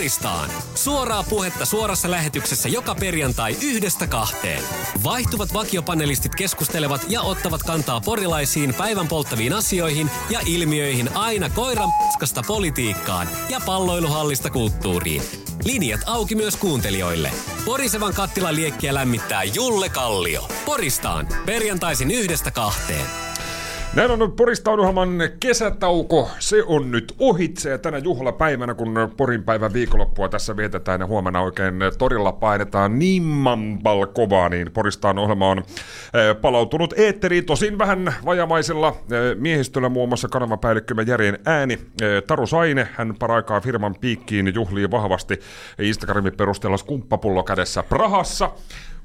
Poristaan. Suoraa puhetta suorassa lähetyksessä joka perjantai yhdestä kahteen. Vaihtuvat vakiopanelistit keskustelevat ja ottavat kantaa porilaisiin päivän polttaviin asioihin ja ilmiöihin aina koiran paskasta politiikkaan ja palloiluhallista kulttuuriin. Linjat auki myös kuuntelijoille. Porisevan kattilan liekkiä lämmittää Julle Kallio. Poristaan. Perjantaisin yhdestä kahteen. Näin on Poristauduhaman kesätauko. Se on nyt ohitse ja tänä juhlapäivänä, kun Porin päivän viikonloppua tässä vietetään ja huomenna oikein torilla painetaan nimmanpal kovaa, niin Poristaan ohjelma on eh, palautunut eetteriin. Tosin vähän vajamaisella eh, miehistöllä muun muassa kanavapäällikkömme Järjen ääni. Eh, Taru Saine, hän paraikaa firman piikkiin juhlii vahvasti Instagramin perusteella skumppapullo kädessä Prahassa.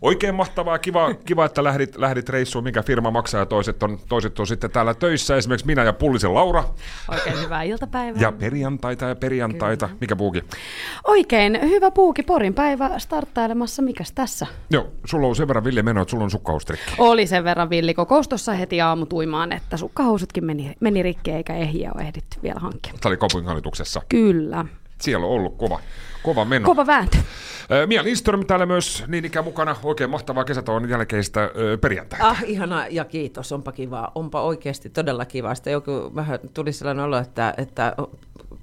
Oikein mahtavaa, kiva, kiva että lähdit, lähdit reissuun, mikä firma maksaa ja toiset on, toiset on sitten täällä töissä, esimerkiksi minä ja Pullisen Laura. Oikein hyvää iltapäivää. Ja perjantaita ja perjantaita. Kyllä. Mikä puuki? Oikein hyvä puuki. Porin päivä starttailemassa. Mikäs tässä? Joo, sulla on sen verran villi meno, että sulla on sukkahoustrikki. Oli sen verran villi kokous tuossa heti aamutuimaan, että sukkahousutkin meni, meni rikki eikä ehjiä ole ehditty vielä hankkia. Tämä oli kaupunginhallituksessa. Kyllä. Siellä on ollut kova, kova meno. Kova vääntö. Mia Lindström täällä myös niin ikään mukana. Oikein mahtavaa kesätauon jälkeistä perjantaita. Ah, ihana ja kiitos. Onpa kiva. Onpa oikeasti todella kiva. Sitten joku vähän tuli sellainen olo, että, että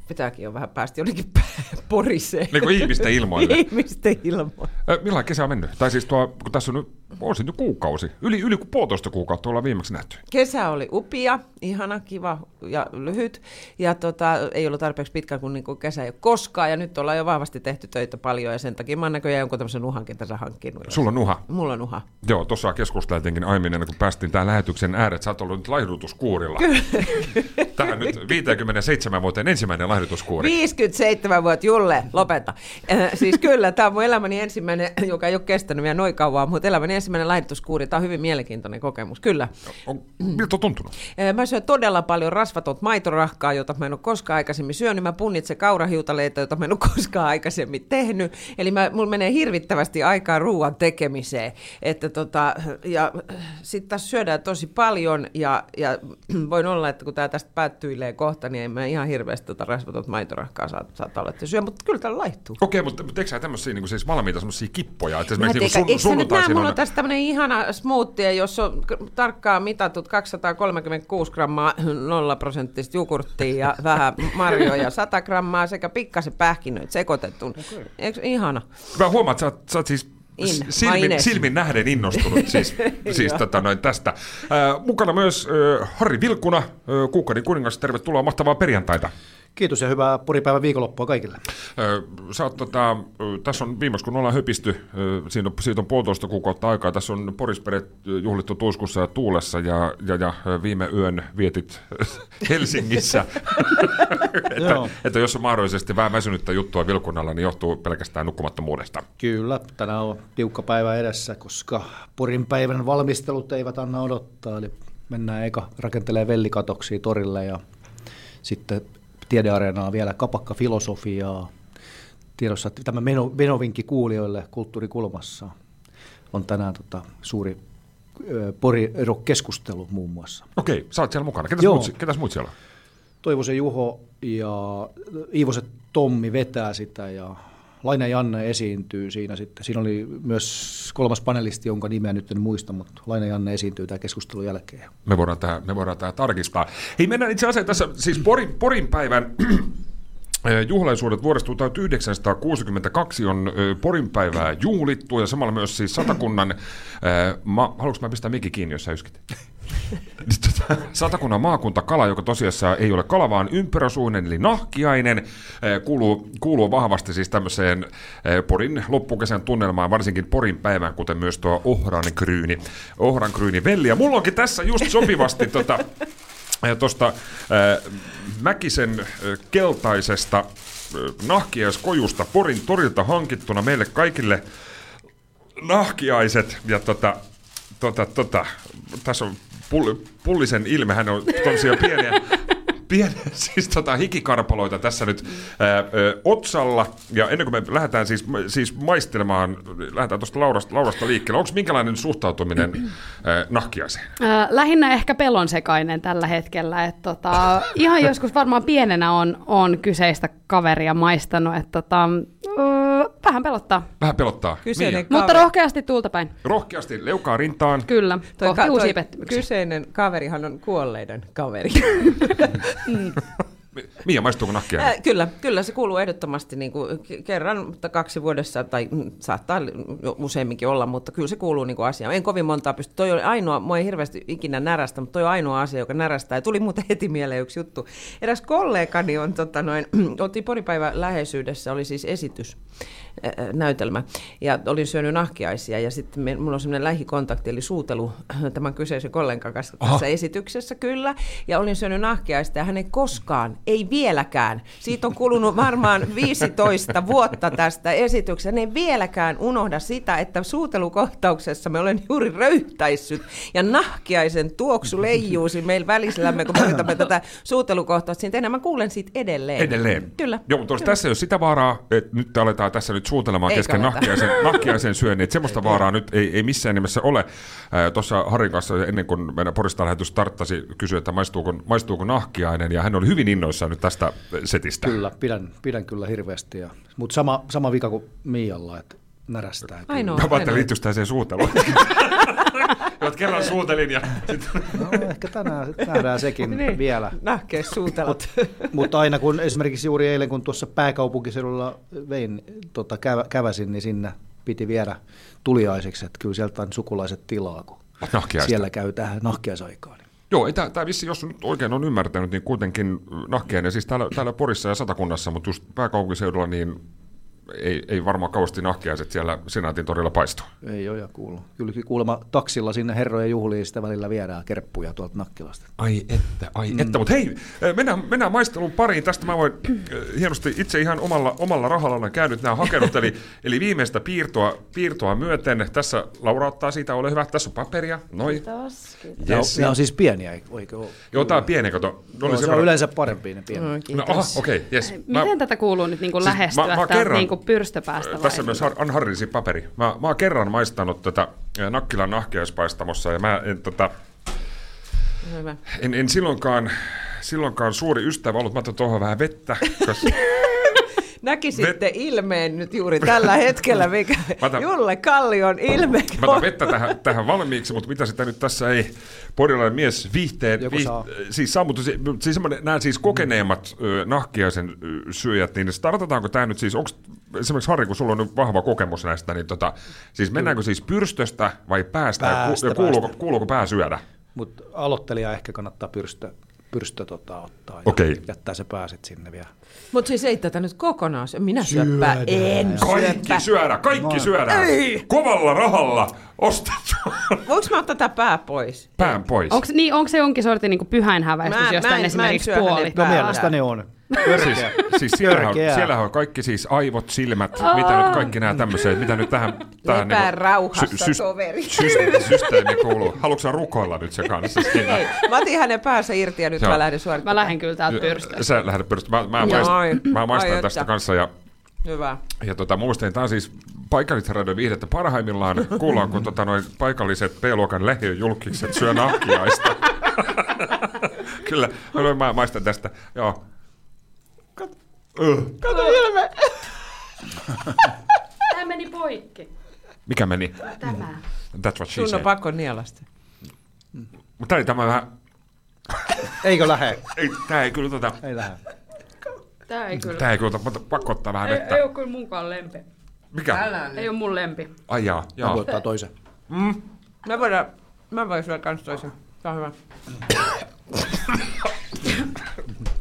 pitääkin jo vähän päästä jonnekin poriseen. Niin kuin ihmisten ilmoille. ihmisten ilmoille. Millainen kesä on mennyt? Tai siis tuo, kun tässä on nyt, se nyt kuukausi, yli, yli puolitoista kuukautta ollaan viimeksi nähty. Kesä oli upia, ihana, kiva ja lyhyt. Ja tota, ei ollut tarpeeksi pitkä, kun niin kuin kesä ei ole koskaan. Ja nyt ollaan jo vahvasti tehty töitä paljon ja sen takia mä oon näköjään jonkun tämmöisen nuhankin tässä hankkinut. Sulla on nuha? Mulla on nuha. Joo, tuossa keskusteltiinkin aiemmin, kun päästiin tämän lähetyksen ääret. Sä oot ollut nyt laihdutuskuurilla. Tähän nyt 57 vuoteen ensimmäinen laihdutuskuuri. 57 vuotta, Julle, lopeta. Äh, siis kyllä, tämä on mun elämäni ensimmäinen, joka ei ole kestänyt vielä noin kauan, mutta elämäni ensimmäinen laihdutuskuuri. Tämä on hyvin mielenkiintoinen kokemus, kyllä. On, miltä on tuntunut? Mä syön todella paljon rasvatot maitorahkaa, jota mä en ole koskaan aikaisemmin syönyt. Mä punnitsen kaurahiutaleita, jota mä en ole koskaan aikaisemmin tehnyt. Eli mä, mulla menee hirvittävästi aikaa ruoan tekemiseen. Että tota, ja sitten tässä syödään tosi paljon ja, ja voin olla, että kun tämä tästä päättyilee kohta, niin en mä ihan hirveästi tota rasvatot maitorahkaa saa, saattaa olla, että syö, mutta kyllä täällä laihtuu. Okei, okay, mutta, mutta eikö sä tämmöisiä niin siis valmiita semmoisia kippoja? Että esimerkiksi niin sun, nyt näe, mulla on tässä tämmöinen ihana smoothie, jossa on tarkkaan mitatut 236 grammaa 0 prosenttista jogurttia ja vähän marjoja, 100 grammaa sekä pikkasen pähkinöitä sekoitettu. Okay. Eikö ihana? Mä huomaan, että sä, sä oot siis In, silmin, silmin nähden innostunut siis, siis tota noin tästä. Äh, mukana myös äh, Harri Vilkuna, äh, Kuukkanin kuningas, tervetuloa mahtavaa perjantaita. Kiitos ja hyvää puripäivän viikonloppua kaikille. Sä oot, tota, tässä on viimeksi, kun ollaan höpisty, siitä on, siitä on puolitoista kuukautta aikaa, tässä on Porisperet juhlittu tuiskussa ja tuulessa ja, ja, ja viime yön vietit Helsingissä. että, että, jos on mahdollisesti vähän väsynyttä juttua Vilkunnalla, niin johtuu pelkästään nukkumattomuudesta. Kyllä, tänään on tiukka päivä edessä, koska Porin päivän valmistelut eivät anna odottaa, eli mennään eka rakentelee vellikatoksia torille ja sitten tiedeareenaa vielä kapakka filosofiaa. Tiedossa, tämä meno, menovinkki kuulijoille kulttuurikulmassa on tänään tota, suuri pori keskustelu muun muassa. Okei, sä oot siellä mukana. Ketäs, Joo. muut, ketäs muut siellä on? Toivosen Juho ja Iivoset Tommi vetää sitä ja Laina Janne esiintyy siinä sitten. Siinä oli myös kolmas panelisti, jonka nimeä nyt en muista, mutta Laina Janne esiintyy tämän keskustelun jälkeen. Me voidaan tämä, me voidaan tämä tarkistaa. Hei, mennään itse asiassa tässä, siis Porin, Porin päivän Juhlaisuudet vuodesta 1962 on Porin päivää juhlittu ja samalla myös siis satakunnan, ma, haluanko mä pistää mikki kiinni, jos sä yskit? Tota, satakunnan maakuntakala, joka tosiaan ei ole kala, vaan ympyräsuinen, eli nahkiainen, kuuluu, kuuluu vahvasti siis tämmöiseen Porin loppukesän tunnelmaan, varsinkin Porin päivän, kuten myös tuo ohrankryyni, ohrankryyni velli. Ja mulla onkin tässä just sopivasti tota, tuosta äh, Mäkisen keltaisesta nahkiaiskojusta Porin torilta hankittuna meille kaikille nahkiaiset. Ja tota, tota, tota, tässä on pull, pullisen ilme, hän on tosiaan pieniä, pien, siis tota, hikikarpaloita tässä nyt ää, ää, otsalla. Ja ennen kuin me lähdetään siis, siis maistelemaan, lähdetään tuosta Laurasta, Laurasta liikkeelle. Onko minkälainen suhtautuminen ää, nahkiaiseen? Äh, lähinnä ehkä pelon sekainen tällä hetkellä. Et tota, ihan joskus varmaan pienenä on, on kyseistä kaveria maistanut. Et tota, vähän pelottaa, Vähän pelottaa. Kyseinen Mia. mutta rohkeasti tuulta päin. Rohkeasti leukaa rintaan. Kyllä, Toi, kohti ka- uusia pettymyksiä. kyseinen kaverihan on kuolleiden kaveri. Mia, maistuuko nahkiainen? Äh, kyllä, kyllä se kuuluu ehdottomasti niin kuin kerran mutta kaksi vuodessa, tai mm, saattaa jo useamminkin olla, mutta kyllä se kuuluu niin kuin asiaan. En kovin montaa pysty. Toi oli ainoa, mua ei hirveästi ikinä närästä, mutta toi on ainoa asia, joka närästää. Ja tuli muuten heti mieleen yksi juttu. Eräs kollegani on, tota noin, oltiin poripäivän läheisyydessä, oli siis esitys, näytelmä, ja olin syönyt nahkiaisia, ja sitten me, mulla on semmoinen lähikontakti, eli suutelu tämän kyseisen kollegan kanssa tässä esityksessä, kyllä, ja olin syönyt nahkiaista, ja hän ei koskaan, ei vieläkään, siitä on kulunut varmaan 15 vuotta tästä esityksestä, hän ei vieläkään unohda sitä, että suutelukohtauksessa me olen juuri röyhtäissyt, ja nahkiaisen tuoksu leijuu siinä meillä välisellämme, kun me yritämme tätä suutelukohtausta siinä tehdä. Mä kuulen siitä edelleen. Edelleen. Kyllä. Joo, mutta Kyllä. tässä ei ole sitä vaaraa, että nyt aletaan tässä nyt suutelemaan kesken nahkiaisen, nahkiaisen syönnin, että semmoista vaaraa nyt ei, ei missään nimessä ole. Tuossa Harin kanssa ennen kuin meidän Porista lähetys starttasi, kysyi, että maistuuko, maistuuko nahkiainen, ja hän oli hyvin innoissaan nyt tästä setistä. Kyllä, pidän, pidän kyllä hirveästi. Ja, mutta sama, sama vika kuin Mialla, että närästää. Ainoa. Mä ajattelin, ainoa. liittyykö tämä siihen suuteluun. Olet kerran suutelin ja sit... No, ehkä tänään sit nähdään sekin Niin. vielä. Nahkees suutelut. Mutta aina kun esimerkiksi juuri eilen, kun tuossa pääkaupunkiseudulla vein, tota, kävä, käväsin, niin sinne piti viedä tuliaiseksi, että kyllä sieltä on sukulaiset tilaa, kun Nahkiaista. siellä käy tähän nahkiaisaikaan. Joo, ei tämä vissi, jos nyt oikein on ymmärtänyt, niin kuitenkin nahkiainen, siis täällä, täällä Porissa ja Satakunnassa, mutta just pääkaupunkiseudulla, niin ei, ei varmaan kauheasti nahkiaiset siellä Senaatin torilla paistu. Ei ole ja kuulu. Kyllä kuulemma taksilla sinne herrojen juhliin sitä välillä viedään kerppuja tuolta Nakkilasta. Ai että, ai mm. että, mutta hei, mennään, mennään maistelun pariin. Tästä mä voin hienosti itse ihan omalla, omalla rahalla olen käynyt nämä hakenut, eli, eli viimeistä piirtoa, piirtoa myöten. Tässä Laura ottaa siitä, ole hyvä, tässä on paperia, noin. Yes. Yes. Ne on siis pieniä, eikö- ole? Joo, tää on pieni, kato. Sen se on yleensä parempi ne pienet. Mm, No, kiitos. aha, okei, okay, yes. Miten tätä kuuluu nyt niin kuin Siis lähestyä mä- mä kerran- niin kuin pyrstöpäästä? vai? Tässä myös on Harrin siinä paperi. Mä, mä oon kerran maistanut tätä eh, Nakkilan nahkiaispaistamossa ja mä en, tota, Hyvä. en, en silloinkaan, silloinkaan suuri ystävä ollut. Mä otan tuohon vähän vettä. Koska, Näkisitte ilmeen nyt juuri tällä hetkellä, mikä otan- Julle Kallion ilme. mä otan vettä tähän, tähän valmiiksi, mutta mitä sitä nyt tässä ei porilainen mies viihteen, viih, saa. siis se, siis nämä siis kokeneemmat ö, nahkiaisen syöjät, niin startataanko tämä nyt siis, onko esimerkiksi Harri, kun sulla on nyt vahva kokemus näistä, niin tota, siis mennäänkö siis pyrstöstä vai päästä, Päästä, ku, ja kuuluuko, päästä. kuuluuko pää syödä? Mutta aloittelija ehkä kannattaa pyrstö, pyrstö tota, ottaa ja Okei. jättää se pääset sinne vielä. Mutta siis ei tätä nyt kokonaan syö. Minä syöppää. Syödään. En Kaikki syöppää. syödä, kaikki No. syödään. Ei. Kovalla rahalla ostettu. Voinko mä ottaa tätä pää pois? Pään pois. Onko niin, onko se jonkin sortin niin pyhäinhäväistys, Mä- mä jostain en- mä en esimerkiksi syö puoli? No mielestäni on. Siis, siis siellähän, on, siellähän on kaikki siis aivot, silmät, mitä nyt kaikki nämä tämmöiset, mitä nyt tähän... tähän Lepää niinku rauhassa, toveri. Sy- systeemi kuuluu. Haluatko rukoilla nyt se kanssa siinä? Ei, mä otin hänen päänsä irti ja nyt Joo. mä lähden suorittamaan. Mä lähden kyllä täältä pyrstöstä. Sä lähdet pyrstöstä. Mä, mä, Ai. mä maistan Ai tästä että. kanssa ja Hyvä. Ja tota, mä muistan, tämä on siis paikallisradioiden viihdettä parhaimmillaan kuullaan, kun tota, noin paikalliset B-luokan lähiöjulkikset syö nahkiaista. Kyllä, mä maistan tästä. Joo. Öh. Kato ilme. Tämä meni poikki. Mikä meni? Tämä. That's what she Sun on said. pakko nielasta. Mutta tää oli tämä vähän... Eikö lähe? Ei, tää ei kyllä tota... Ei lähe. Tämä ei kyllä. Tää ei kyllä tota, mutta pakko ottaa vähän Ei, vettä. ei ole kyllä munkaan lempi. Mikä? Ei ole mun lempi. Ai jaa, Mä voin ottaa toisen. Mä voidaan, mä voin syödä kans toisen. Tää on hyvä.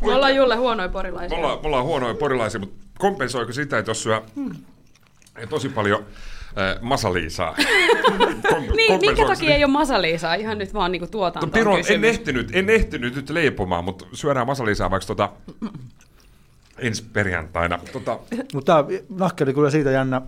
Me ollaan Julle huonoja Me porilaisia. ollaan, me ollaan huonoja porilaisia, mutta kompensoiko sitä, että jos syö tosi paljon äh, masaliisaa? Kom- Niin, minkä takia se- ei ole masaliisaa? Ihan nyt vaan niinku tuotanto No, Piro, en ehtinyt, en ehtinyt nyt leipomaan, mutta syödään masalisaa vaikka tota, ensi perjantaina. Tota, Mutta nahke oli kyllä siitä jännä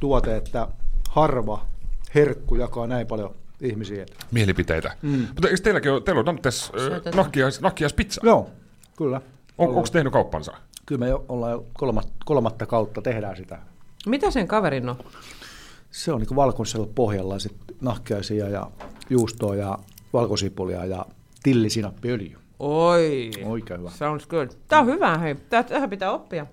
tuote, että harva herkku jakaa näin paljon ihmisiä. mielipiteitä. Mm. Mutta eikö teilläkin ole, teillä on äh, Syötetään. nahkiais, nahkiaispizza? Joo, Kyllä. On, onko tehnyt kauppansa? Kyllä me jo ollaan jo kolmatta, kolmatta kautta tehdään sitä. Mitä sen kaverin on? Se on niin valkoisella pohjalla sit nahkeaisia ja juustoa ja valkosipulia ja tillisinappiöljy. Oi. Oikein hyvä. Sounds good. Tää on hyvä, hei. Tää, tähän pitää oppia.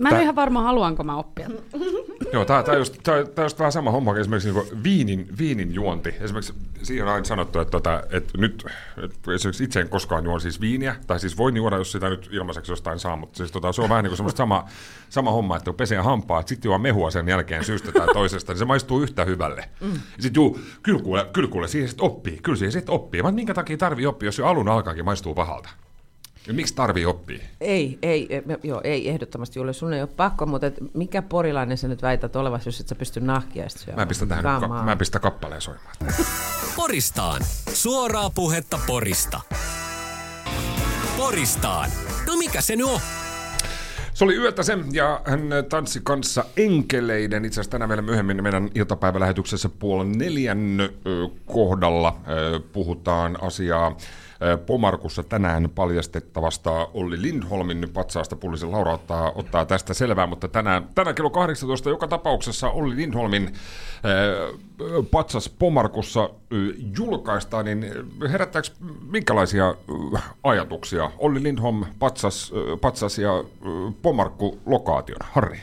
Mä en Tää- ihan varma, haluanko mä oppia. Joo, tämä on just, tää, tää just vähän sama homma kuin esimerkiksi niinku viinin, viinin juonti. Esimerkiksi siihen on aina sanottu, että, tota, että nyt että esimerkiksi itse en koskaan juon siis viiniä, tai siis voin juoda, jos sitä nyt ilmaiseksi jostain saa, mutta siis tota, se on vähän niin kuin semmoista sama, sama homma, että kun pesee hampaat, sitten juo mehua sen jälkeen syystä tai toisesta, niin se maistuu yhtä hyvälle. Mm. Sitten juu, kyllä kuule, kyllä kuule, siihen sitten oppii, kyllä siihen sitten oppii. Vaan minkä takia tarvii oppia, jos jo alun alkaakin maistuu pahalta? Ja miksi tarvii oppia? Ei, ei, e- me- joo, ei ehdottomasti Julle, sun ei ole pakko, mutta et mikä porilainen sä nyt väität olevasi, jos et sä pysty nahkiaista syömään? Mä pistän tähän, ka- mä pistän kappaleen soimaan. Poristaan. Suoraa puhetta Porista. Poristaan. No mikä se nyt on? Se oli yötä se, ja hän tanssi kanssa enkeleiden. Itse asiassa tänään vielä myöhemmin meidän iltapäivälähetyksessä puolen neljän kohdalla puhutaan asiaa Pomarkussa tänään paljastettavasta Olli Lindholmin patsaasta. Pullisen Laura ottaa, ottaa tästä selvää, mutta tänään, tänään kello 18 joka tapauksessa Olli Lindholmin patsas Pomarkussa julkaistaan, niin herättääkö minkälaisia ajatuksia? Olli Lindholm, patsas, patsas ja Pomarkku lokaationa. Harri.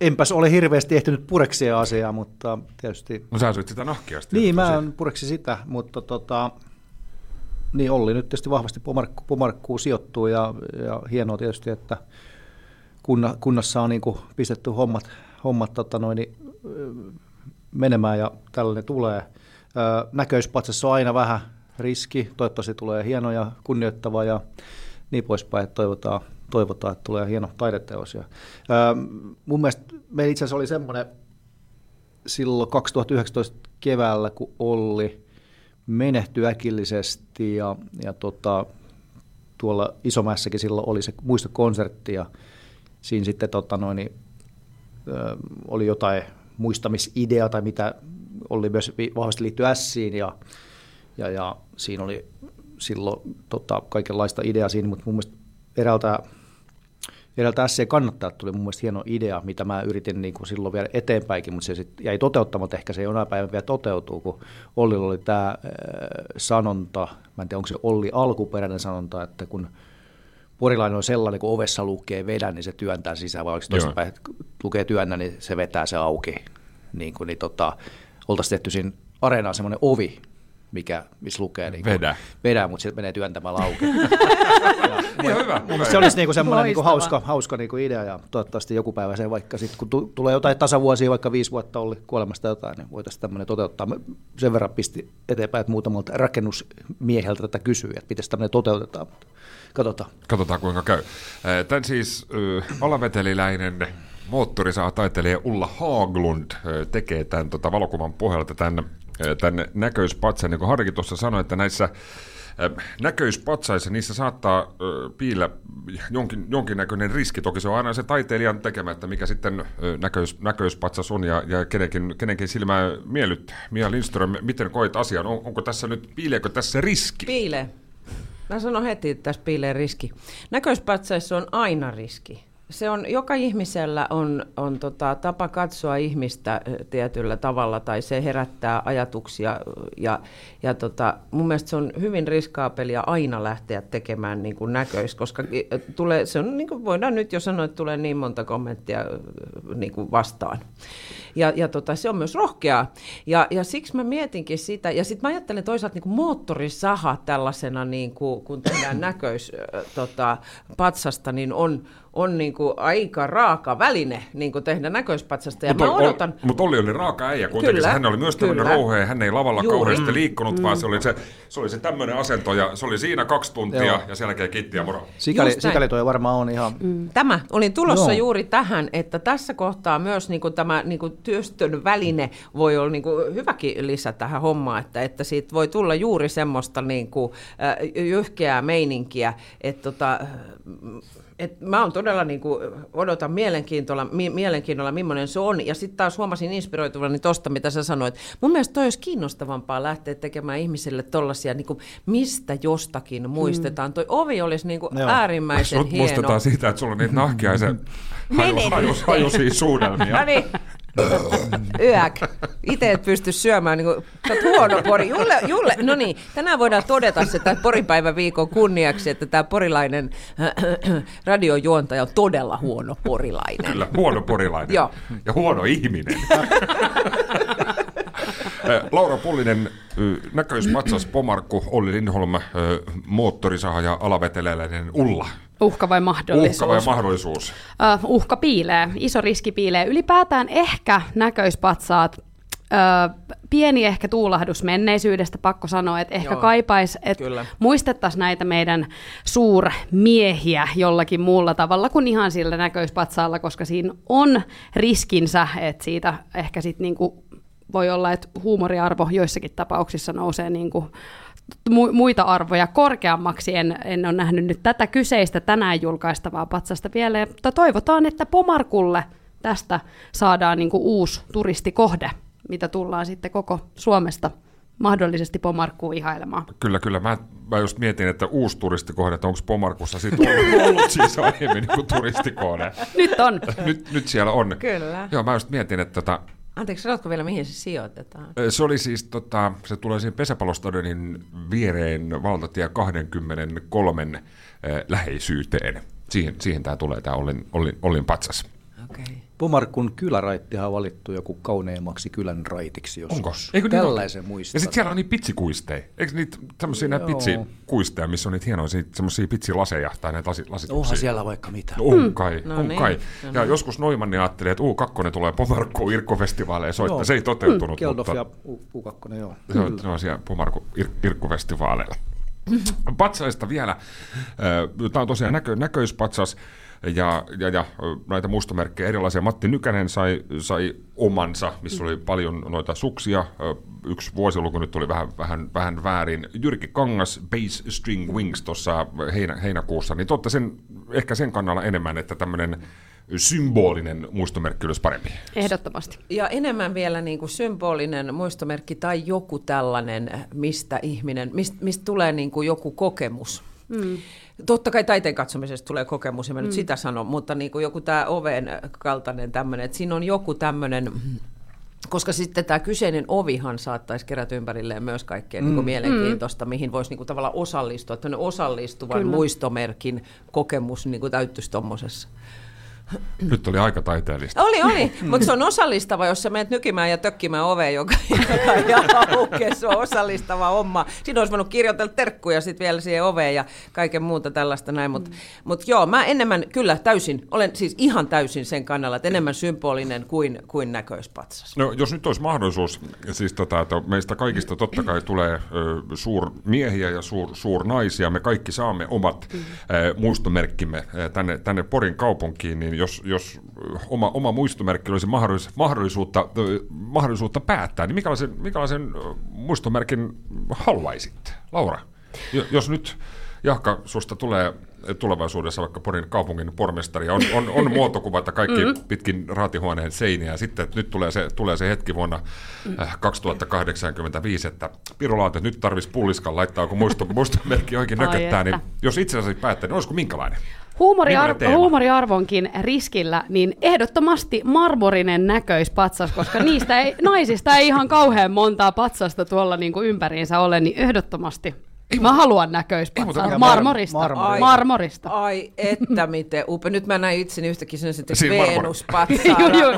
Enpäs ole hirveästi ehtinyt pureksia asiaa, mutta tietysti... No sä syöt sitä nahkeasti. Niin, mä en pureksi sitä, mutta tota, niin Olli nyt tietysti vahvasti Pomarkku, Pomarkkuun sijoittuu ja, ja hienoa tietysti, että kunna, kunnassa on niin kuin pistetty hommat, hommat tota noin, niin, menemään ja tällainen tulee. Näköispatsassa on aina vähän riski, toivottavasti tulee hieno ja kunnioittava ja niin poispäin, että toivotaan, toivotaan että tulee hieno taideteos. Ja, ö, mun mielestä meillä itse asiassa oli semmoinen silloin 2019 keväällä, kun Olli menehtyi äkillisesti ja, ja tota, tuolla Isomäessäkin silloin oli se muistokonsertti ja siinä sitten tota noin, niin, ö, oli jotain muistamisideaa tai mitä oli myös vahvasti liittyy Siin ja, ja, ja siinä oli silloin tota, kaikenlaista ideaa siinä, mutta mun mielestä eräältä Edeltä SC kannattajat tuli mun mielestä hieno idea, mitä mä yritin niin kuin silloin vielä eteenpäinkin, mutta se sit jäi toteuttamatta. Ehkä se jonain päivänä vielä toteutuu, kun Ollilla oli tämä äh, sanonta, mä en tiedä onko se Olli alkuperäinen sanonta, että kun porilainen on sellainen, kun ovessa lukee vedä, niin se työntää sisään, vai oliko se toisinpäin, lukee työnnä, niin se vetää se auki. Niin, kuin, niin tota, oltaisiin tehty siinä areenaan semmoinen ovi, mikä, missä lukee niin kuin, Vedä. vedä, mutta sitten menee työntämällä auki. Ihan hyvä. hyvä. Se olisi niinku semmoinen niinku Loistavaa. hauska, hauska niinku idea ja toivottavasti joku päivä se vaikka sitten, kun tu- tulee jotain tasavuosia, vaikka viisi vuotta oli kuolemasta jotain, niin voitaisiin tämmöinen toteuttaa. Mä sen verran pisti eteenpäin, että muutamalta rakennusmieheltä tätä kysyi, että miten tämmöinen toteutetaan. Katsotaan. Katsotaan kuinka käy. Tän siis äh, alaveteliläinen moottorisaa taiteilija Ulla Haaglund tekee tämän tota, valokuvan pohjalta tämän, tämän näköispatsan. Niin kuin Harki tuossa sanoi, että näissä näköispatsaissa niissä saattaa piillä jonkin, jonkinnäköinen riski. Toki se on aina se taiteilijan tekemä, että mikä sitten näköis, näköispatsas on ja, ja kenenkin, kenenkin silmää miellyttää. Mia Lindström, miten koet asian? On, onko tässä nyt, piileekö tässä riski? Piilee. Mä sanon heti, että tässä piilee riski. Näköispatsaissa on aina riski. Se on, joka ihmisellä on, on tota, tapa katsoa ihmistä tietyllä tavalla tai se herättää ajatuksia ja, ja tota, mun mielestä se on hyvin riskaapelia aina lähteä tekemään niin kuin näköis, koska tulee, se on, niin kuin voidaan nyt jo sanoa, että tulee niin monta kommenttia niin kuin vastaan. Ja, ja tota, se on myös rohkeaa. Ja, ja siksi mä mietinkin sitä. Ja sitten mä ajattelen toisaalta niin kuin moottorisaha tällaisena, niin kuin, kun tehdään näköis äh, tota, patsasta, niin on, on niin kuin aika raaka väline niin kuin tehdä näköispatsasta. Ja Mutta odotan... Ol, mut Olli oli raaka äijä kuitenkin. Kyllä, hän oli myös tämmöinen rouhe, hän ei lavalla Juuri. kauheasti liikkunut, vaan se oli se, se, oli se tämmöinen asento ja se oli siinä kaksi tuntia Joo. ja sen jälkeen kitti ja moro. Sikäli, sikäli toi varmaan on ihan... Tämä, olin tulossa Joo. juuri tähän, että tässä kohtaa myös niin kuin tämä niin kuin työstön väline voi olla niin kuin hyväkin lisä tähän hommaan, että, että siitä voi tulla juuri semmoista niin kuin, äh, jyhkeää meininkiä, että tota, et mä oon todella niin kuin, odotan mielenkiintoilla, mi- mielenkiinnolla, millainen se on. Ja sitten taas huomasin inspiroituvani tuosta, mitä sä sanoit. Mun mielestä toi olisi kiinnostavampaa lähteä tekemään ihmisille tollaisia, niin kuin, mistä jostakin muistetaan. Mm. Toi ovi olisi niin kuin, Joo. äärimmäisen Sut hieno. muistetaan siitä, että sulla on niitä haju, haju, nyt. hajuisia suunnelmia. No niin. Yäk. Itse et pysty syömään, niin kuin, huono pori. Julle, Julle, no niin, tänään voidaan todeta se tämän poripäivän viikon kunniaksi, että tämä porilainen radiojuontaja on todella huono porilainen. Kyllä, huono porilainen. Joo. Ja huono ihminen. Laura Pullinen, ö, näköispatsas Pomarkku, Olli Lindholm, moottorisaha ja alaveteleläinen Ulla. Uhka vai mahdollisuus? Uhka vai mahdollisuus? uh, uhka piilee, iso riski piilee. Ylipäätään ehkä näköispatsaat, uh, pieni ehkä tuulahdus menneisyydestä, pakko sanoa, että ehkä Joo, kaipais, että muistettaisiin näitä meidän suurmiehiä jollakin muulla tavalla kuin ihan sillä näköispatsaalla, koska siinä on riskinsä, että siitä ehkä sitten niinku voi olla, että huumoriarvo joissakin tapauksissa nousee niinku muita arvoja korkeammaksi. En, en ole nähnyt nyt tätä kyseistä tänään julkaistavaa patsasta vielä, mutta toivotaan, että Pomarkulle tästä saadaan niin kuin uusi turistikohde, mitä tullaan sitten koko Suomesta mahdollisesti Pomarkkuun ihailemaan. Kyllä, kyllä. Mä, mä just mietin, että uusi turistikohde, että onko Pomarkussa sitten ollut, ollut siis aiemmin niin kuin turistikohde. Nyt on. Nyt, nyt siellä on. Kyllä. Joo, mä just mietin, että tota, Anteeksi, sanotko vielä, mihin se sijoitetaan? Se oli siis, tota, se tulee siinä pesäpallostadionin viereen valtatie 23 äh, läheisyyteen. Siihen, siihen tämä tulee, tämä Ollin, Ollin, Ollin patsas. Okei. Okay. Pomarkun kyläraittihan on valittu joku kauneimmaksi kylän raitiksi joskus. Onko? Eikö niin Tällaisen ole? muistan. Ja sitten siellä on niitä pitsikuisteja. Eikö niitä tämmöisiä näitä pitsikuisteja, missä on niitä hienoja semmoisia pitsilaseja tai näitä lasi, lasituksia? Onhan siellä vaikka mitä. No, on kai, No on niin. kai. No Ja joskus Noimanni ajatteli, että U2 tulee Pomarkkuun Irkko-festivaaleja soittaa. Joo. Se ei toteutunut, Keldof mutta... ja U- U2, joo. Se on, ne on siellä Pomarku Ir- Irkkufestivaaleilla. Patsaista vielä. Tämä on tosiaan näkö, näköispatsas ja, ja, ja näitä muistomerkkejä erilaisia. Matti Nykänen sai, sai omansa, missä oli paljon noita suksia. Yksi vuosiluku nyt tuli vähän, vähän, vähän väärin. Jyrki Kangas, Bass String Wings tuossa heinä, heinäkuussa, niin totta sen, ehkä sen kannalla enemmän, että tämmöinen symbolinen muistomerkki olisi parempi. Ehdottomasti. Ja enemmän vielä niin kuin symbolinen muistomerkki tai joku tällainen, mistä ihminen, mistä, mistä tulee niin kuin joku kokemus. Mm. Totta kai taiteen katsomisesta tulee kokemus, en mä mm. nyt sitä sano, mutta niin kuin joku tämä oven kaltainen tämmöinen, että siinä on joku tämmöinen, koska sitten tämä kyseinen ovihan saattaisi kerätä ympärilleen myös kaikkea mm. niin kuin mielenkiintoista, mihin voisi niin kuin tavallaan osallistua. Tämmöinen osallistuvan Kyllä. muistomerkin kokemus niin kuin täyttyisi tuommoisessa. Nyt oli aika taiteellista. Oli, oli, mutta se on osallistava, jos sä menet nykimään ja tökkimään oveen, joka, joka ei auke, se on osallistava homma. Siinä olisi voinut kirjoitella terkkuja sitten vielä siihen oveen ja kaiken muuta tällaista näin, mutta mm. mut joo, mä enemmän kyllä täysin, olen siis ihan täysin sen kannalla, että enemmän symbolinen kuin, kuin näköispatsas. No, jos nyt olisi mahdollisuus, siis tota, että meistä kaikista totta kai tulee suurmiehiä ja suur, suurnaisia, me kaikki saamme omat ö, muistomerkkimme tänne, tänne Porin kaupunkiin, niin jos, jos oma, oma muistomerkki olisi mahdollis, mahdollisuutta, mahdollisuutta päättää, niin mikälaisen, mikälaisen muistomerkin haluaisit? Laura, jo- jos nyt Jahka, susta tulee tulevaisuudessa vaikka Porin kaupungin pormestari, on, on, on muotokuvat ja kaikki mm-hmm. pitkin raatihuoneen seiniä, ja sitten että nyt tulee se, tulee se hetki vuonna äh, 2085, että Piru Laate, nyt tarvitsisi pulliskan laittaa, kun muisto, muistomerkki oikein Ai nököttää, niin että. jos itse asiassa päättää, niin olisiko minkälainen? Huumoriar- Millainen teema? huumoriarvonkin riskillä, niin ehdottomasti marmorinen näköispatsas, koska niistä ei, naisista ei ihan kauhean montaa patsasta tuolla niin kuin ympäriinsä ole, niin ehdottomasti. Mä haluan Ei, näköispatsas. mutta- Ja Marmorista. marmorista. Ai. Marmorista. Ai että miten upea. Nyt mä näin itseni yhtäkkiä sen sitten.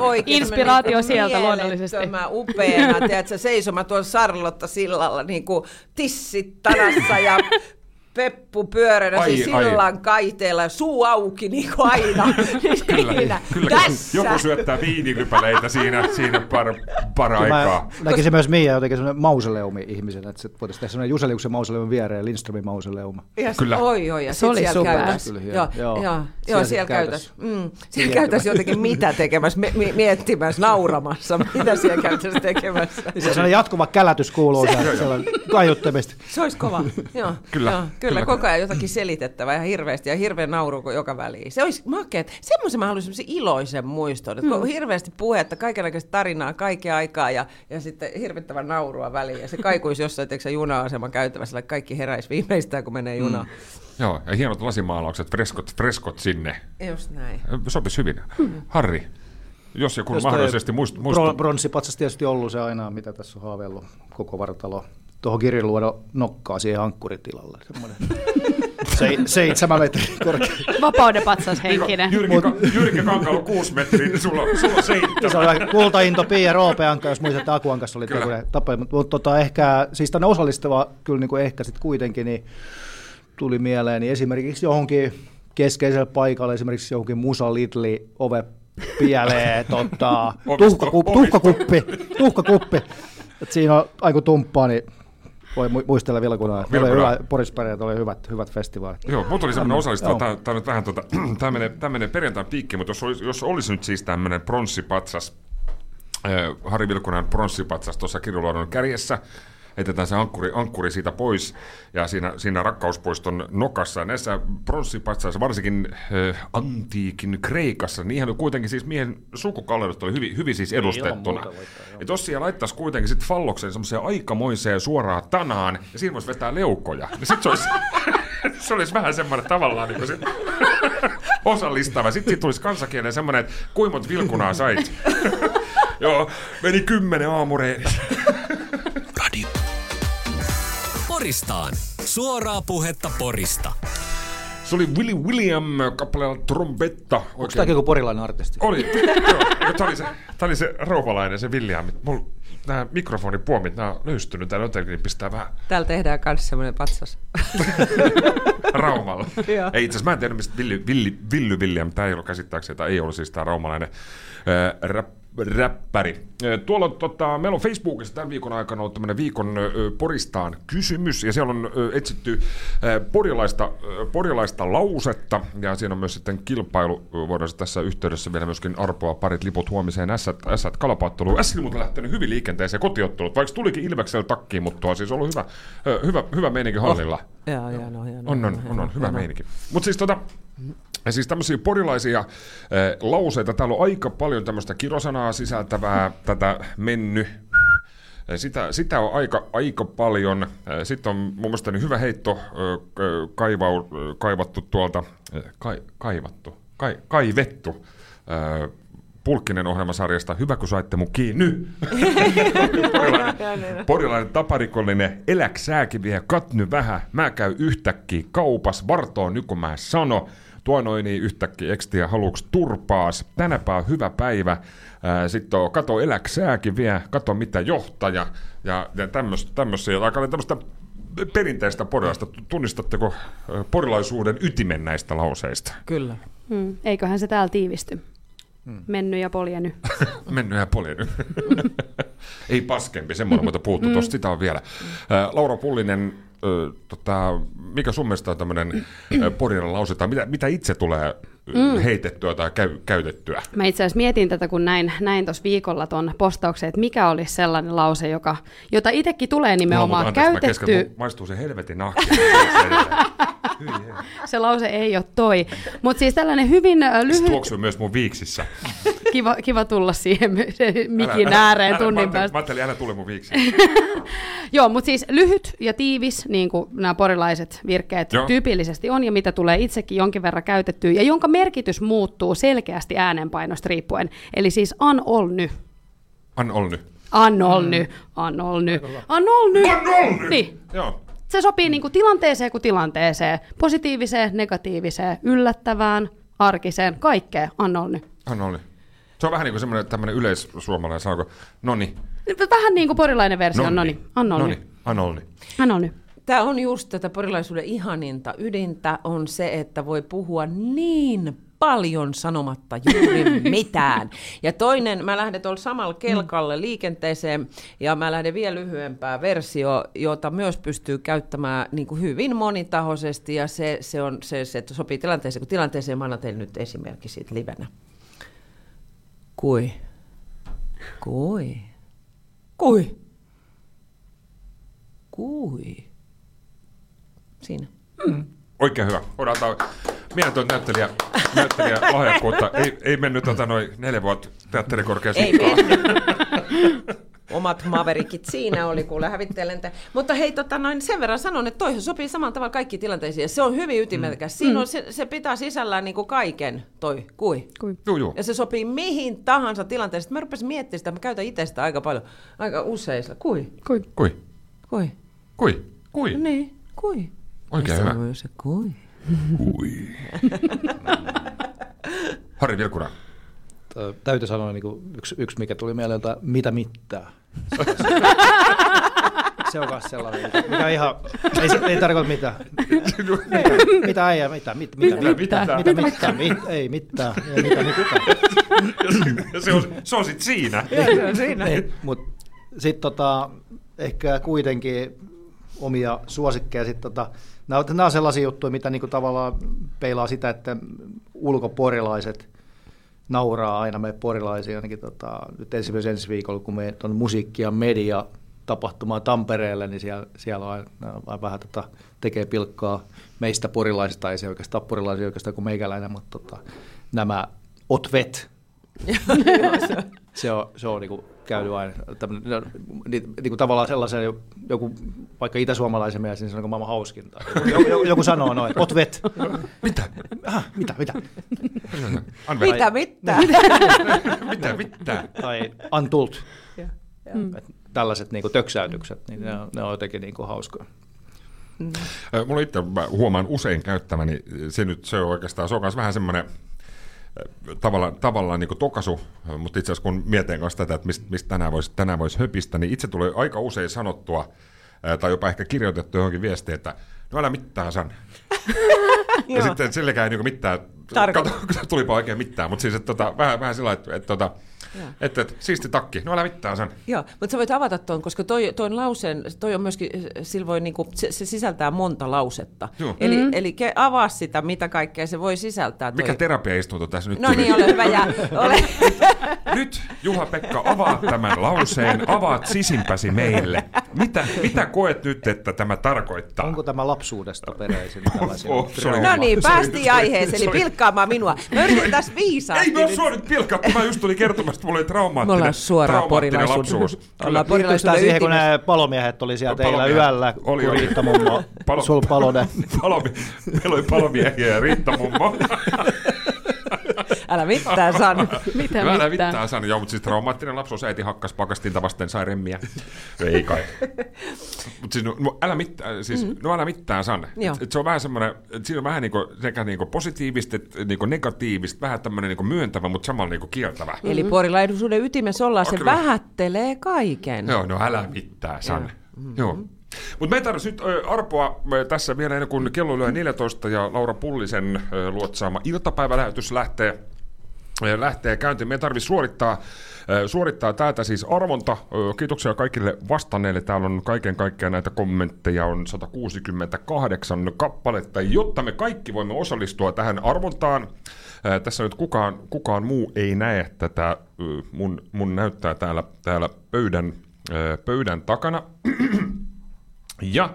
Oikein Inspiraatio sieltä luonnollisesti. mielettömän upeana, tiedätkö, seisoma tuolla Sarlotta sillalla, niin kuin tissit tarassa ja Peppu pyöränä Ai, siis ai. sillan kaiteella, suu auki niin kuin aina. Kyllä, Siinä. kyllä Tässä. joku syöttää viinirypäleitä siinä, siinä par, par Mä näkisin myös Mia jotenkin sellainen mausoleumi ihmisenä, että se voitaisiin tehdä sellainen Juseliuksen mausoleumin viereen Lindströmin mausoleuma. Ja Kyllä. Oi, oi, ja Se oli siellä super. käytäs. Kyllä. Joo, Joo. joo, joo, Siellä siellä käytäs. käytäs. Mm, siellä käytäs jotenkin mitä tekemässä, mi- mi- miettimässä, nauramassa, mitä siellä käytäs tekemässä. Se sellainen jatkuva kälätys kuuluu sieltä, sellainen kaiuttamista. Se olisi kova. Joo, Kyllä, joo, kyllä, kyllä. koko ajan jotakin selitettävää ihan hirveästi ja hirveän nauru kuin joka väliin. Se olisi makeet. Semmoisen mä haluaisin semmoisen iloisen muiston, että kun on hirveästi puhetta, kaikenlaista tarinaa kaiken aikaa ja, ja sitten hirvittävän naurua väliin. Ja se kaikuisi jossain teksä juna-aseman käytävässä, että kaikki heräisi viimeistään, kun menee junaan. Mm. Joo, ja hienot lasimaalaukset, freskot, freskot sinne. Just näin. Sopisi hyvin. Harri, jos joku Jos mahdollisesti muistuu. Bronssipatsas tietysti ollut se aina, mitä tässä on haaveillut koko vartalo. Tuohon kirjaluoda nokkaa siihen ankkuritilalle. Semmoinen se, seitsemän metriä korkea. Vapauden patsas henkinen. Jyrki, Ka- Jyrki Kankalo 6 metriä, niin sulla, on- sulla on Se seitsemän. on kultainto Pii ja Roope Anka, jos muistatte Akuan kanssa oli Kyllä. tämmöinen tapa. Mutta mut, tota, ehkä, siis tänne osallistava kyllä niin kuin ehkä sitten kuitenkin niin tuli mieleen niin esimerkiksi johonkin keskeiselle paikalle, esimerkiksi johonkin Musa Lidli ove pieleen, tota, Ovisto- tuhkakup, ovisto. tuhkakuppi, tuhkakuppi. Et siinä on aiku tumppaa, niin voi mu- muistella Vilkunaa. Oli hyvä, Porispäreet oli hyvät, hyvät festivaalit. Joo, mutta oli semmoinen osallistava, Joo. tämä, tämä nyt vähän tota, tämä menee, tämä menee perjantain piikkiin, mutta jos olisi, jos olisi nyt siis tämmöinen pronssipatsas, äh, Harri Vilkunan pronssipatsas tuossa kirjoluodon kärjessä, heitetään se ankkuri, ankkuri siitä pois ja siinä, siinä rakkauspuiston nokassa. Näissä pronssipatsaissa, varsinkin äh, antiikin Kreikassa, niin ihan kuitenkin siis miehen sukukalleudesta oli hyvin, hyvin siis edustettuna. Ja tossa siellä laittaisi kuitenkin sit falloksen semmoiseen aikamoiseen suoraan tanaan, ja siinä voisi vetää leukoja. Ja sit se olisi, se olisi vähän semmoinen tavallaan niin kuin sit, osallistava. Sitten siitä tulisi kansakielen semmoinen, että kuinka monta vilkunaa sait. Joo, meni kymmenen aamureenissä. Poristaan. Suoraa puhetta Porista. Se oli Willy William kappaleella Trombetta. Onko tämäkin joku porilainen artisti? Oli, joo. Tämä oli se, oli se rouvalainen, se William. Mulla nämä mikrofonipuomit, nämä on löystynyt täällä jotenkin, niin pistää vähän Täällä tehdään myös semmoinen patsas. Raumalla. Ei itse asiassa mä en tiedä, mistä Villi, Villi, Villy William, tämä ei ollut käsittääkseni, tai ei ollut siis tämä raumalainen äh, rap, räppäri. Tuolla on, tota, meillä on Facebookissa tämän viikon aikana ollut tämmöinen viikon ö, Poristaan kysymys, ja siellä on ö, etsitty ö, porilaista, ö, porilaista lausetta, ja siinä on myös sitten kilpailu, voidaan tässä yhteydessä vielä myöskin arpoa parit liput huomiseen Ässät, Ässät kalapaatteluun. Ässät muuten lähtenyt hyvin liikenteeseen kotiottelut, vaikka tulikin Ilveksellä takkiin, mutta tuo siis ollut hyvä, ö, hyvä, hyvä meininki hallilla. Joo, joo, no, joo, On, on, on, on hyvä meininki. Mutta siis tota, ja siis tämmöisiä porilaisia äh, lauseita, täällä on aika paljon tämmöistä kirosanaa sisältävää tätä menny. Äh, Sitä, sitä on aika, aika paljon. Äh, Sitten on mun mielestä niin hyvä heitto kaivau, kaivattu tuolta, kai, kaivattu, kai, kaivettu Pulkkinen ohjelmasarjasta. Hyvä, kun saitte mun kiinni. porilainen, porilainen taparikollinen. Eläk sääkin vielä, katny vähän. Mä käy yhtäkkiä kaupas. Vartoon nyt kun mä sano. Tuo noin niin yhtäkkiä ekstiä haluuks turpaas. Tänäpä on hyvä päivä. Sitten on kato eläk sääkin vielä. Kato mitä johtaja. Ja, ja tämmöisiä. Aika tämmöistä perinteistä porilaista. Tunnistatteko porilaisuuden ytimen näistä lauseista? Kyllä. Hmm. Eiköhän se täällä tiivisty. Mennyt ja poljeny. Mennyt ja poljennut. Ei paskempi, semmoinen, mutta puuttu tuosta, sitä on vielä. Ää, Laura Pullinen, ö, tota, mikä sun mielestä on tämmöinen porilainen lause, tai mitä, mitä itse tulee mm. heitettyä tai käy, käytettyä? Mä itse asiassa mietin tätä, kun näin, näin tuossa viikolla tuon postauksen, että mikä olisi sellainen lause, joka, jota itsekin tulee nimenomaan No, anteeksi, mä käytetty. kesken, mun maistuu se helvetin nahki. Se lause ei ole toi. Mutta siis tällainen hyvin Se lyhyt, tuoksuu myös mun viiksissä. kiva, kiva tulla siihen se mikin Älä- ääreen älä- tunnin mä päästä. Mä ajattelin, älä tule mun viiksissä. Joo, mutta siis lyhyt ja tiivis, niin kuin nämä porilaiset virkkeet Joo. tyypillisesti on, ja mitä tulee itsekin jonkin verran käytettyä, ja jonka merkitys muuttuu selkeästi äänenpainosta riippuen. Eli siis an ol ny. An ol nyt. An ol ny. An ol ny. An ol ny. An ol nyt! Niin. Joo. Se sopii niin kuin tilanteeseen kuin tilanteeseen. Positiiviseen, negatiiviseen, yllättävään, arkiseen, kaikkeen. An ol ny. An ol nyt. Se on vähän niin kuin semmoinen tämmöinen yleissuomalainen sanoko, noni, Vähän niin kuin porilainen versio. Noni, an ol nyt. An ol ny. Tämä on just tätä porilaisuuden ihaninta. Ydintä on se, että voi puhua niin paljon sanomatta juuri mitään. Ja toinen, mä lähden tuolla samalla kelkalle liikenteeseen, ja mä lähden vielä lyhyempää versio, jota myös pystyy käyttämään niin kuin hyvin monitahoisesti, ja se, se, on, se, se että sopii tilanteeseen. Kun tilanteeseen mä annan teille nyt esimerkki siitä livenä. Kui? Kui? Kui? Kui? Siinä. Oikein hyvä. Odotetaan mieletön näyttelijä, näyttelijä lahjakkuutta. Ei, ei mennyt tota, noin neljä vuotta mennyt. Omat maverikit siinä oli, kuule hävittelen. te- Mutta hei, tota, noin, sen verran sanon, että toihan sopii samalla tavalla kaikki tilanteisiin. Ja se on hyvin ytimekäs. Siinä on, se, se pitää sisällään niin kuin kaiken toi kui. Kui. Juu, juu. Ja se sopii mihin tahansa tilanteeseen. Mä rupesin miettimään sitä, mä käytän itse sitä aika paljon, aika usein. Kui, Kui. Kui? kui. Kui? Kui? Niin, kui. Oikein Ja hyvä. se on Se kui. Kui. Harri Vilkura. Tö- Täytyy sanoa niin kuin yksi, yksi, mikä tuli mieleen, että mitä mittaa. Se on myös sellainen, mikä- ihan, ei, se- ei tarkoita mitään. Mitä, mitä ei, mitä, mit, mitä, Mitä, mitä, mitä? mitä, mitä, mit, ei mitään, ei mitä mitään. Ja se on, se on sit siinä. Ei, mut sitten tota, ehkä kuitenkin omia suosikkeja. Sit tota, nämä, nämä on sellaisia juttuja, mitä niinku tavallaan peilaa sitä, että ulkoporilaiset nauraa aina me porilaisia. Ainakin tota, nyt esimerkiksi ensi viikolla, kun me on musiikki ja media tapahtumaa Tampereelle, niin siellä, siellä on aina, aina vähän tota, tekee pilkkaa meistä porilaisista, ei se oikeastaan porilaisia oikeastaan kuin meikäläinen, mutta tota, nämä otvet, se on, se on niinku käynyt aina tämmönen, no, ni, niinku tavallaan sellaisen jo- joku, vaikka itäsuomalaisen mielestä, niin se on niinku maailman hauskinta. Joku, joku, joku sanoo noin, että ot vet. Mitä? Ah, mitä, mitä? Mitä, mitä? Mitä? Mitä? Tai antult. Mm. Et tällaiset niinku töksäytykset, niin ne on, ne on jotenkin niinku hauskoja. Ö, Mulla itse mä huomaan usein käyttämäni, se nyt se on oikeastaan, se on myös vähän semmoinen tavallaan, tavallaan niin tokasu, mutta itse asiassa kun mietin kanssa tätä, että mistä, mistä tänään voisi tänään vois höpistä, niin itse tulee aika usein sanottua, tai jopa ehkä kirjoitettu johonkin viestiin, että no älä mitään san. ja sitten silläkään ei niin mitään, Tarkoita. kato, tulipa oikein mitään, mutta siis että, tota, vähän, vähän sillä että, että, että, että, että siisti takki, no älä mitään san. Joo, mutta sä voit avata tuon, koska toi, toi lauseen, toi on myöskin, sillä voi niinku, se, se, sisältää monta lausetta. Joo. Eli, mm-hmm. eli ke, avaa sitä, mitä kaikkea se voi sisältää. Toi. Mikä terapiaistunto tässä nyt No tuli? niin, ole hyvä. Ja, ole. Nyt Juha-Pekka, avaa tämän lauseen, avaat sisimpäsi meille. Mitä, mitä koet nyt, että tämä tarkoittaa? Onko tämä lapsuudesta peräisin? Oh, sorry. No niin, päästiin aiheeseen, eli pilkkaamaan minua. Mä yritän tässä viisaasti. Ei me ole nyt. sua nyt pilkkaa, mä just tulin kertomaan, että mulla oli Me traumaattinen, ollaan suoraan traumaattinen lapsuus. Ollaan porilaisuuden siihen, kun ne palomiehet oli siellä teillä yöllä, Oli, kun oli. Riitta mummo, Palo- sul palone. Palomi, meillä oli palomiehiä ja Riitta mummo. Älä mitään sano. Mitä Älä mitään? mitään sano. Joo, mutta siis traumaattinen lapsuus, äiti hakkas pakastinta vasten, sai remmiä. Ei kai. Mutta siis, no, no, älä mitään, siis, mm-hmm. no älä mitään san. Et, et se on vähän semmoinen, että siinä on vähän niinku, sekä niinku positiivista että niinku negatiivista, vähän tämmöinen niinku myöntävä, mutta samalla niinku kieltävä. Eli porilaisuuden ytimessä ollaan, se kyllä. vähättelee kaiken. Joo, no älä mitään san. Mm-hmm. Joo. Mutta me ei tarvitse nyt arpoa tässä vielä ennen kuin kello lyö 14 ja Laura Pullisen luotsaama iltapäivälähetys lähtee lähtee käyntiin. Me ei tarvitse suorittaa, suorittaa täältä siis arvonta. Kiitoksia kaikille vastanneille. Täällä on kaiken kaikkiaan näitä kommentteja on 168 kappaletta, jotta me kaikki voimme osallistua tähän arvontaan. Tässä nyt kukaan, kukaan muu ei näe tätä, mun, mun näyttää täällä, täällä pöydän, pöydän takana. Ja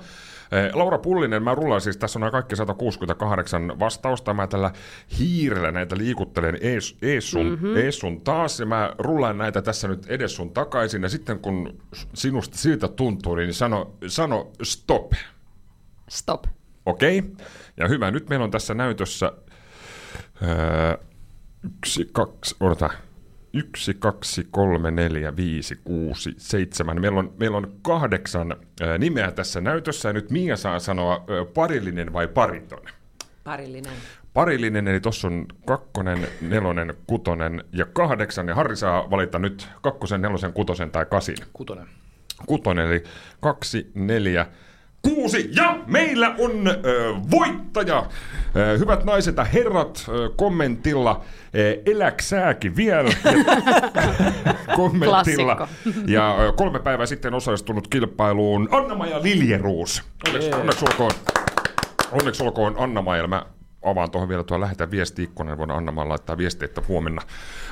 Laura Pullinen, mä rullaan siis, tässä on nämä kaikki 168 vastausta, mä tällä hiirellä näitä liikuttelen ees, ees, sun, mm-hmm. ees sun taas, ja mä rullaan näitä tässä nyt edes sun takaisin, ja sitten kun sinusta siltä tuntuu, niin sano, sano stop, Stop. okei? Okay? Ja hyvä, nyt meillä on tässä näytössä öö, yksi, kaksi, odota, yksi, kaksi, kolme, neljä, viisi, kuusi, seitsemän. Meillä on, meillä on kahdeksan nimeä tässä näytössä, ja nyt Mia saa sanoa parillinen vai pariton. Parillinen. Parillinen, eli tuossa on kakkonen, nelonen, kutonen ja kahdeksan, ja Harri saa valita nyt kakkosen, nelosen, kutosen tai kasin. Kutonen. Kutonen, eli kaksi, neljä, kuusi. Ja meillä on ö, voittaja. Ö, hyvät naiset ja herrat, ö, kommentilla ö, eläksääkin vielä. kommentilla. Klassikko. Ja ö, kolme päivää sitten osallistunut kilpailuun Anna-Maja Liljeruus. Onneksi, onneksi olkoon. Onneksi olkoon Anna-Maija. Mä avaan tuohon vielä tuo lähetä viesti ikkunan, voidaan Anna laittaa viestiä, että huomenna,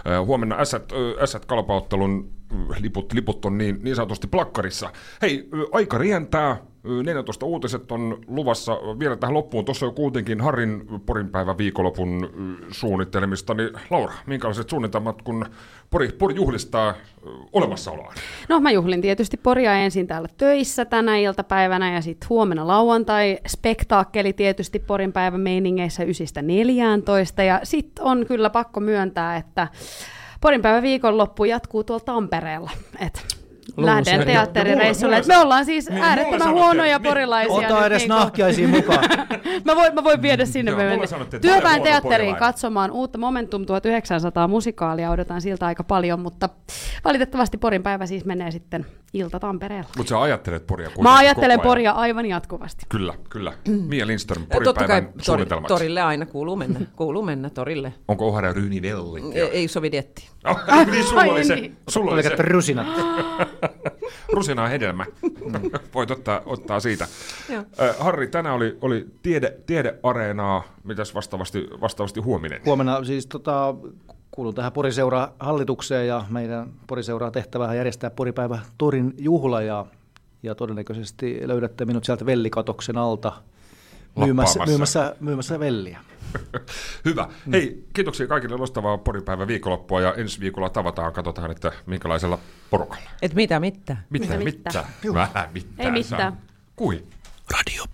äh, huomenna Ässät, äh, Ässät kalpaottelun äh, liput, liput on niin, niin sanotusti plakkarissa. Hei, äh, aika rientää. Äh, 14 uutiset on luvassa vielä tähän loppuun. Tuossa on kuitenkin Harin Porinpäivän viikonlopun suunnittelemista. Niin Laura, minkälaiset suunnitelmat, kun Pori, Pori juhlistaa olemassaoloaan? No mä juhlin tietysti Poria ensin täällä töissä tänä iltapäivänä ja sitten huomenna lauantai spektaakkeli tietysti Porin päivän meiningeissä 9.14 ja sitten on kyllä pakko myöntää, että Porin päivän viikonloppu jatkuu tuolla Tampereella. Et lähden teatterireissulle. me ollaan siis niin, äärettömän huonoja niin. porilaisia. Ota nyt edes nahkiaisiin mukaan. mä, voin, mä voin viedä sinne. Joo, me olen Työväen teatteriin katsomaan uutta Momentum 1900 musikaalia. Odotan siltä aika paljon, mutta valitettavasti Porin päivä siis menee sitten ilta Tampereella. Mutta sä ajattelet Poria kuitenkin Mä ajattelen koko ajan. Poria aivan jatkuvasti. Kyllä, kyllä. Mia Lindström, Ja totta kai Porinpäivän tori, torille aina kuuluu mennä, kuuluu mennä torille. Onko Ohara Ryyni Velli? Ei, ei sovi dietti. Oh, niin sulla oli se, niin. sulla oli se rusinat. rusinaa hedelmä. Voit ottaa, ottaa siitä. Harri, tänään oli, oli tiede, tiedeareenaa. Mitäs vastaavasti, vastaavasti huominen? Huomenna siis tota, kuulun tähän Poriseuraa hallitukseen ja meidän Poriseuraa tehtävää järjestää Poripäivä Torin juhla ja, ja todennäköisesti löydätte minut sieltä vellikatoksen alta myymässä, myymässä, myymässä velliä. Hyvä. Hei, kiitoksia kaikille loistavaa poripäivän viikonloppua ja ensi viikolla tavataan. Katsotaan, että minkälaisella porukalla. Et mitä mitään. Mitä, Mitä, mitä? mitä? Vähän mitään. Ei mitään. Kui? Radio